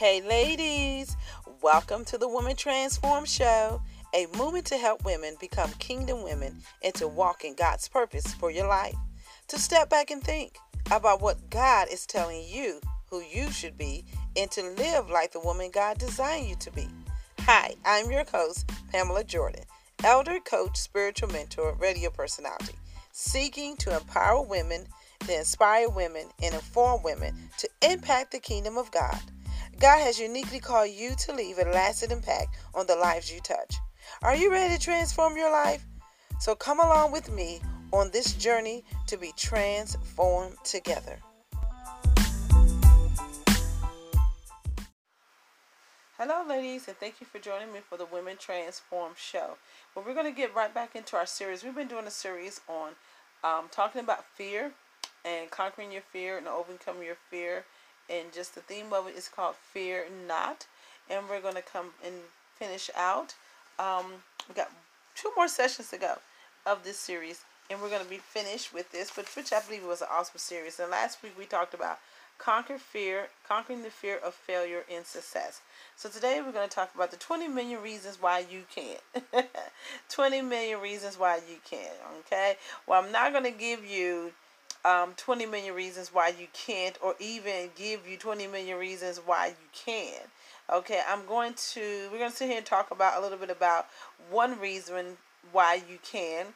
Hey, ladies, welcome to the Woman Transform Show, a movement to help women become kingdom women and to walk in God's purpose for your life. To step back and think about what God is telling you who you should be and to live like the woman God designed you to be. Hi, I'm your host, Pamela Jordan, elder, coach, spiritual mentor, radio personality, seeking to empower women, to inspire women, and inform women to impact the kingdom of God. God has uniquely called you to leave a lasting impact on the lives you touch. Are you ready to transform your life? So come along with me on this journey to be transformed together. Hello, ladies, and thank you for joining me for the Women Transform Show. Well, we're going to get right back into our series. We've been doing a series on um, talking about fear and conquering your fear and overcoming your fear and just the theme of it is called Fear Not. And we're going to come and finish out. Um, we got two more sessions to go of this series, and we're going to be finished with this, which, which I believe was an awesome series. And last week we talked about conquer fear, conquering the fear of failure and success. So today we're going to talk about the 20 million reasons why you can't. 20 million reasons why you can't. Okay. Well, I'm not going to give you um, 20 million reasons why you can't, or even give you 20 million reasons why you can. Okay, I'm going to, we're going to sit here and talk about a little bit about one reason why you can,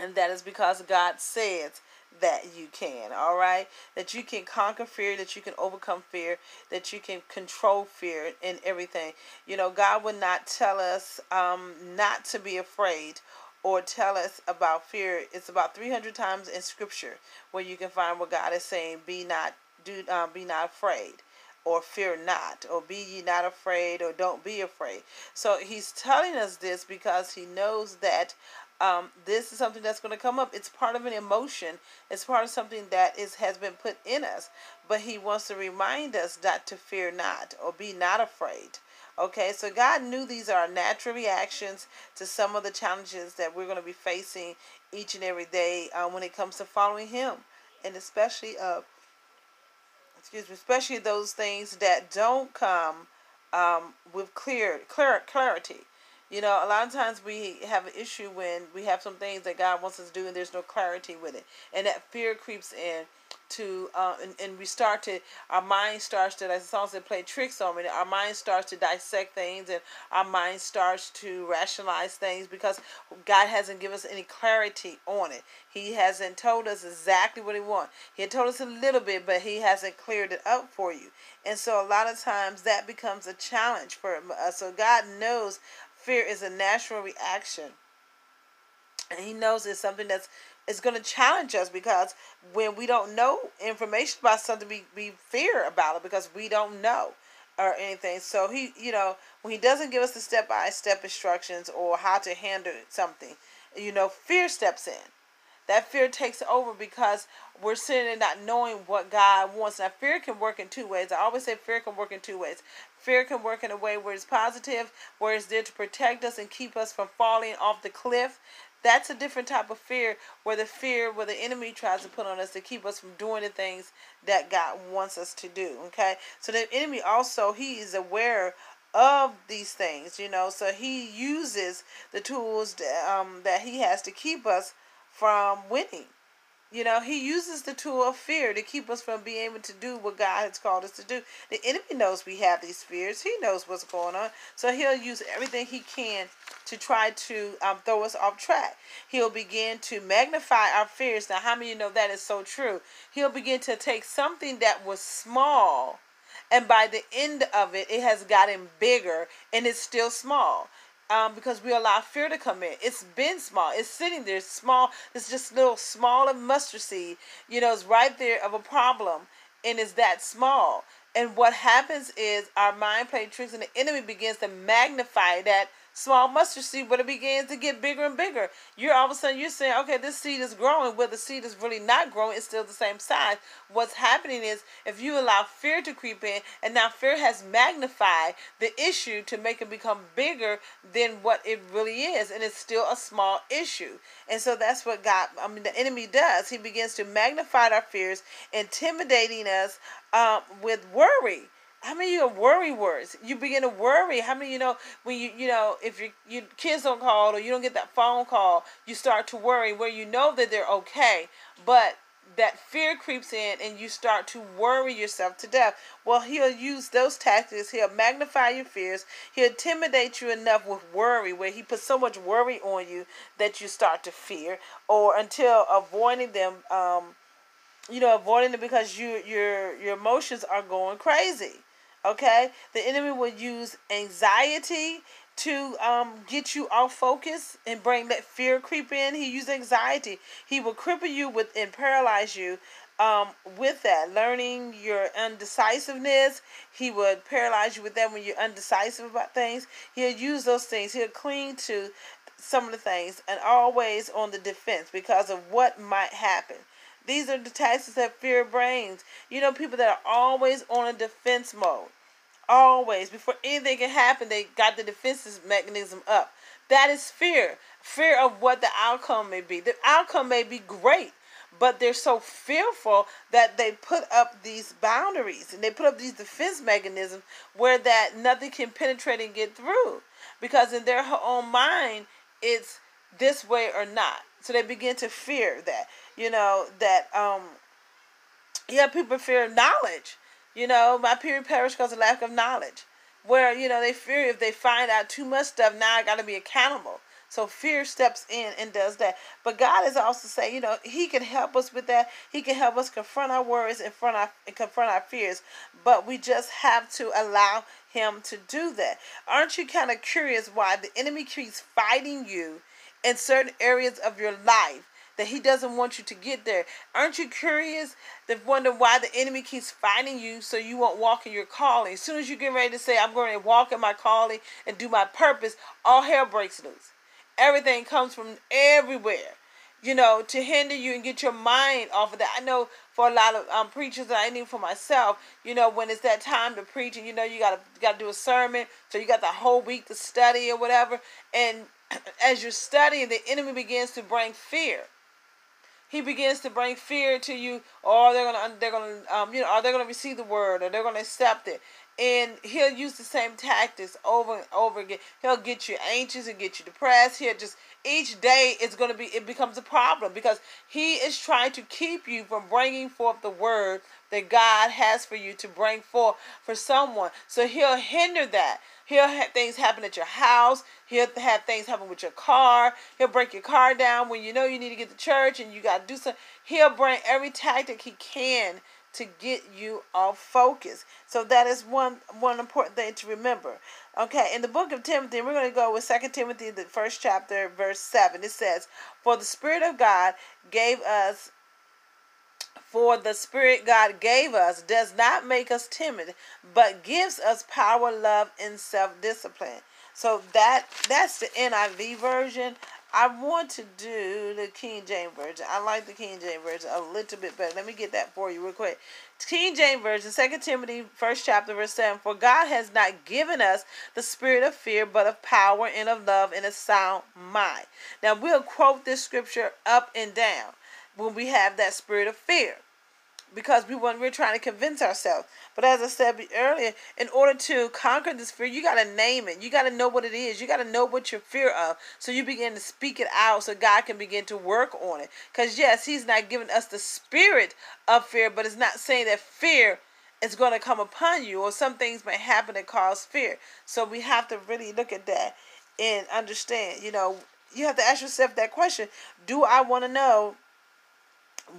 and that is because God says that you can, all right? That you can conquer fear, that you can overcome fear, that you can control fear and everything. You know, God would not tell us um, not to be afraid or tell us about fear. It's about 300 times in scripture where you can find what God is saying, be not do uh, be not afraid or fear not or be ye not afraid or don't be afraid. So he's telling us this because he knows that um, this is something that's going to come up. It's part of an emotion. It's part of something that is has been put in us. But he wants to remind us not to fear not or be not afraid. Okay, so God knew these are natural reactions to some of the challenges that we're going to be facing each and every day uh, when it comes to following Him, and especially uh, excuse me, especially those things that don't come um, with clear, clear clarity. You know, a lot of times we have an issue when we have some things that God wants us to do and there's no clarity with it, and that fear creeps in to uh, and, and we start to our mind starts to as the songs that play tricks on me our mind starts to dissect things and our mind starts to rationalize things because god hasn't given us any clarity on it. He hasn't told us exactly what he wants he told us a little bit but he hasn't cleared it up for you. And so a lot of times that becomes a challenge for us so god knows fear is a natural reaction and he knows it's something that's is going to challenge us because when we don't know information about something, we, we fear about it because we don't know or anything. So he, you know, when he doesn't give us the step by step instructions or how to handle something, you know, fear steps in. That fear takes over because we're sitting there not knowing what God wants. Now, fear can work in two ways. I always say fear can work in two ways. Fear can work in a way where it's positive, where it's there to protect us and keep us from falling off the cliff. That's a different type of fear where the fear where the enemy tries to put on us to keep us from doing the things that God wants us to do. Okay. So the enemy also he is aware of these things, you know, so he uses the tools um, that he has to keep us from winning. You know, he uses the tool of fear to keep us from being able to do what God has called us to do. The enemy knows we have these fears. He knows what's going on. So he'll use everything he can to try to um, throw us off track. He'll begin to magnify our fears. Now, how many you know that is so true? He'll begin to take something that was small, and by the end of it, it has gotten bigger and it's still small um, because we allow fear to come in. It's been small. It's sitting there small. It's just little small of mustard seed. You know, it's right there of a problem, and it's that small. And what happens is our mind plays tricks, and the enemy begins to magnify that small mustard seed, but it begins to get bigger and bigger. You're all of a sudden you're saying, okay, this seed is growing. Where the seed is really not growing, it's still the same size. What's happening is if you allow fear to creep in, and now fear has magnified the issue to make it become bigger than what it really is, and it's still a small issue. And so that's what God, I mean, the enemy does. He begins to magnify our fears, intimidating us um, with worry how many you worry words? You begin to worry. How many you know when you you know if your your kids don't call or you don't get that phone call, you start to worry where you know that they're okay, but that fear creeps in and you start to worry yourself to death. Well, he'll use those tactics. He'll magnify your fears. He'll intimidate you enough with worry, where he puts so much worry on you that you start to fear, or until avoiding them. Um, you know, avoiding it because you your your emotions are going crazy. Okay, the enemy will use anxiety to um, get you off focus and bring that fear creep in. He uses anxiety. He will cripple you with and paralyze you um, with that. Learning your undecisiveness. He would paralyze you with that when you're undecisive about things. He'll use those things. He'll cling to some of the things and always on the defense because of what might happen. These are the tactics that fear brings. You know, people that are always on a defense mode. Always. Before anything can happen, they got the defenses mechanism up. That is fear. Fear of what the outcome may be. The outcome may be great, but they're so fearful that they put up these boundaries and they put up these defense mechanisms where that nothing can penetrate and get through. Because in their own mind, it's this way or not. So they begin to fear that you know, that um yeah, people fear knowledge. You know, my period perish because of lack of knowledge. Where, you know, they fear if they find out too much stuff, now I gotta be accountable. So fear steps in and does that. But God is also saying, you know, He can help us with that. He can help us confront our worries and, front our, and confront our fears. But we just have to allow Him to do that. Aren't you kind of curious why the enemy keeps fighting you in certain areas of your life? That he doesn't want you to get there. Aren't you curious to wonder why the enemy keeps fighting you so you won't walk in your calling? As soon as you get ready to say, I'm going to walk in my calling and do my purpose, all hell breaks loose. Everything comes from everywhere, you know, to hinder you and get your mind off of that. I know for a lot of um, preachers, and I need for myself, you know, when it's that time to preach, and you know, you gotta gotta do a sermon, so you got the whole week to study or whatever, and as you're studying, the enemy begins to bring fear he begins to bring fear to you, or they're gonna they're gonna um you know are they gonna receive the word or they're gonna accept it, and he'll use the same tactics over and over again. He'll get you anxious and get you depressed. He'll just each day it's gonna be it becomes a problem because he is trying to keep you from bringing forth the word that God has for you to bring forth for someone. So he'll hinder that. He'll have things happen at your house. He'll have things happen with your car. He'll break your car down when you know you need to get to church and you got to do something. He'll bring every tactic he can to get you off focus. So that is one one important thing to remember. Okay, in the book of Timothy, we're going to go with Second Timothy, the first chapter, verse 7. It says, For the Spirit of God gave us for the Spirit God gave us does not make us timid, but gives us power, love, and self-discipline. So that that's the NIV version. I want to do the King James Version. I like the King James Version a little bit better. Let me get that for you real quick. King James Version, 2 Timothy, first chapter, verse 7. For God has not given us the spirit of fear, but of power and of love and a sound mind. Now, we'll quote this scripture up and down when we have that spirit of fear because we want we're trying to convince ourselves. But as I said earlier, in order to conquer this fear, you got to name it. You got to know what it is. You got to know what you're fear of, so you begin to speak it out, so God can begin to work on it. Because yes, He's not giving us the spirit of fear, but it's not saying that fear is going to come upon you, or some things may happen that cause fear. So we have to really look at that and understand. You know, you have to ask yourself that question: Do I want to know?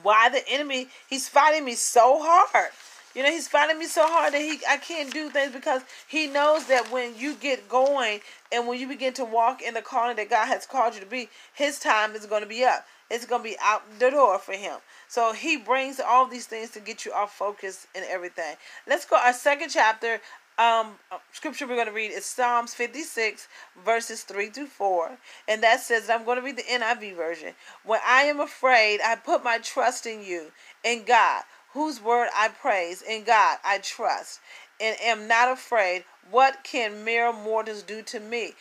Why the enemy he's fighting me so hard. You know he's fighting me so hard that he i can't do things because he knows that when you get going and when you begin to walk in the calling that god has called you to be his time is going to be up. It's going to be out the door for him. So he brings all these things to get you off focus and everything. Let's go our second chapter um, scripture we're going to read is Psalms 56, verses 3 through 4. And that says, I'm going to read the NIV version. When I am afraid, I put my trust in you, in God, whose word I praise, in God I trust, and am not afraid. What can mere mortals do to me?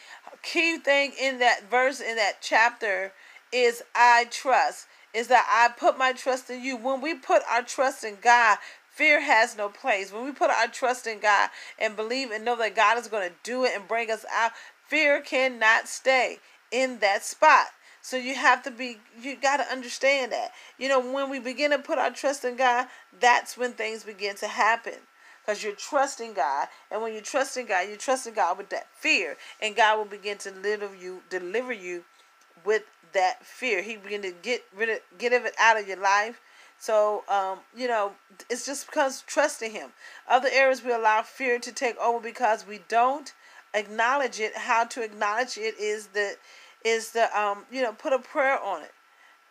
Key thing in that verse, in that chapter, is I trust. Is that I put my trust in you. When we put our trust in God, fear has no place. When we put our trust in God and believe and know that God is going to do it and bring us out, fear cannot stay in that spot. So you have to be, you got to understand that. You know, when we begin to put our trust in God, that's when things begin to happen. Because you're trusting God. And when you're trusting God, you're trusting God with that fear. And God will begin to deliver you, deliver you with that fear. He begin to get rid of, get of it out of your life. So, um, you know, it's just because trusting Him. Other areas we allow fear to take over because we don't acknowledge it. How to acknowledge it is the is the um you know put a prayer on it.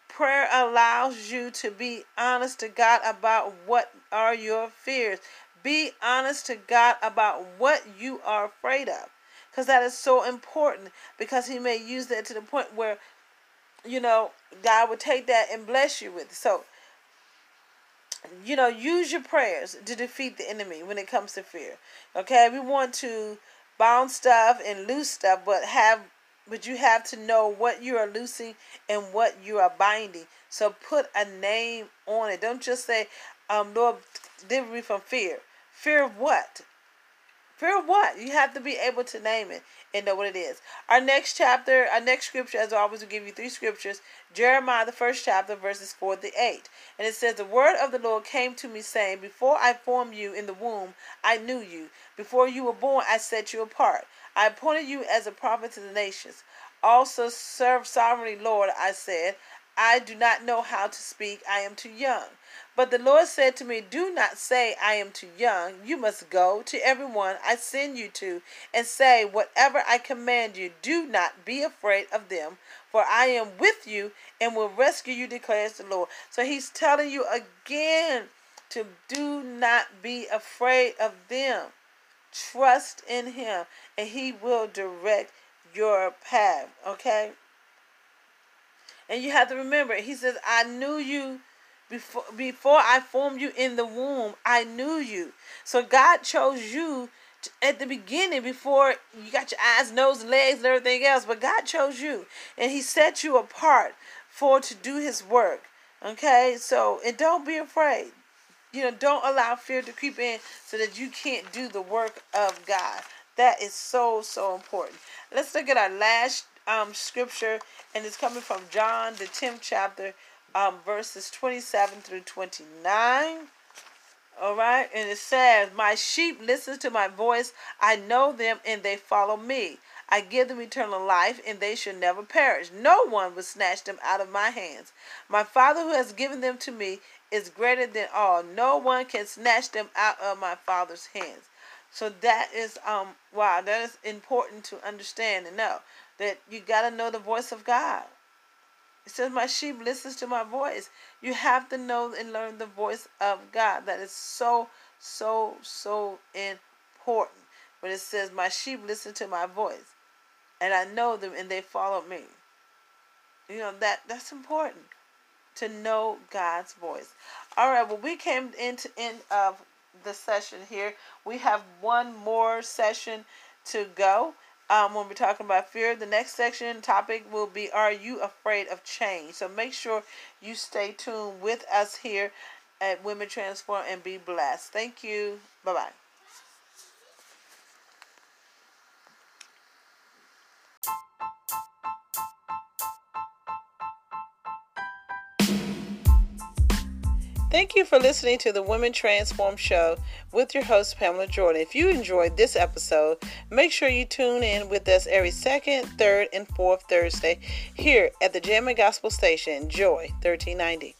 Prayer allows you to be honest to God about what are your fears. Be honest to God about what you are afraid of. Because that is so important. Because He may use that to the point where, you know, God would take that and bless you with. So, you know, use your prayers to defeat the enemy when it comes to fear. Okay? We want to bound stuff and loose stuff, but have but you have to know what you are loosing and what you are binding. So put a name on it. Don't just say, um, Lord, deliver me from fear. Fear of what? Fear of what? You have to be able to name it and know what it is. Our next chapter, our next scripture, as always, will give you three scriptures. Jeremiah, the first chapter, verses 4 to 8. And it says, The word of the Lord came to me, saying, Before I formed you in the womb, I knew you. Before you were born, I set you apart. I appointed you as a prophet to the nations. Also serve sovereignly, Lord, I said. I do not know how to speak. I am too young. But the Lord said to me, Do not say, I am too young. You must go to everyone I send you to and say, Whatever I command you, do not be afraid of them, for I am with you and will rescue you, declares the Lord. So he's telling you again to do not be afraid of them. Trust in Him, and He will direct your path. Okay? And you have to remember, He says, I knew you before before I formed you in the womb. I knew you. So God chose you at the beginning before you got your eyes, nose, legs, and everything else. But God chose you, and He set you apart for to do His work. Okay, so and don't be afraid. You know, don't allow fear to creep in so that you can't do the work of God. That is so, so important. Let's look at our last um, scripture, and it's coming from John, the 10th chapter, um, verses 27 through 29. All right, and it says, My sheep listen to my voice. I know them, and they follow me. I give them eternal life, and they shall never perish. No one will snatch them out of my hands. My Father who has given them to me is greater than all. No one can snatch them out of my Father's hands. So that is um wow, that is important to understand and know that you got to know the voice of God. It says, My sheep listens to my voice. You have to know and learn the voice of God. That is so, so, so important. When it says, My sheep listen to my voice, and I know them and they follow me. You know, that that's important to know God's voice. All right, well, we came into end of the session here. We have one more session to go. Um, when we're talking about fear, the next section topic will be Are you afraid of change? So make sure you stay tuned with us here at Women Transform and be blessed. Thank you. Bye bye. Thank you for listening to the Women Transform Show with your host, Pamela Jordan. If you enjoyed this episode, make sure you tune in with us every second, third, and fourth Thursday here at the Gem and Gospel Station, Joy 1390.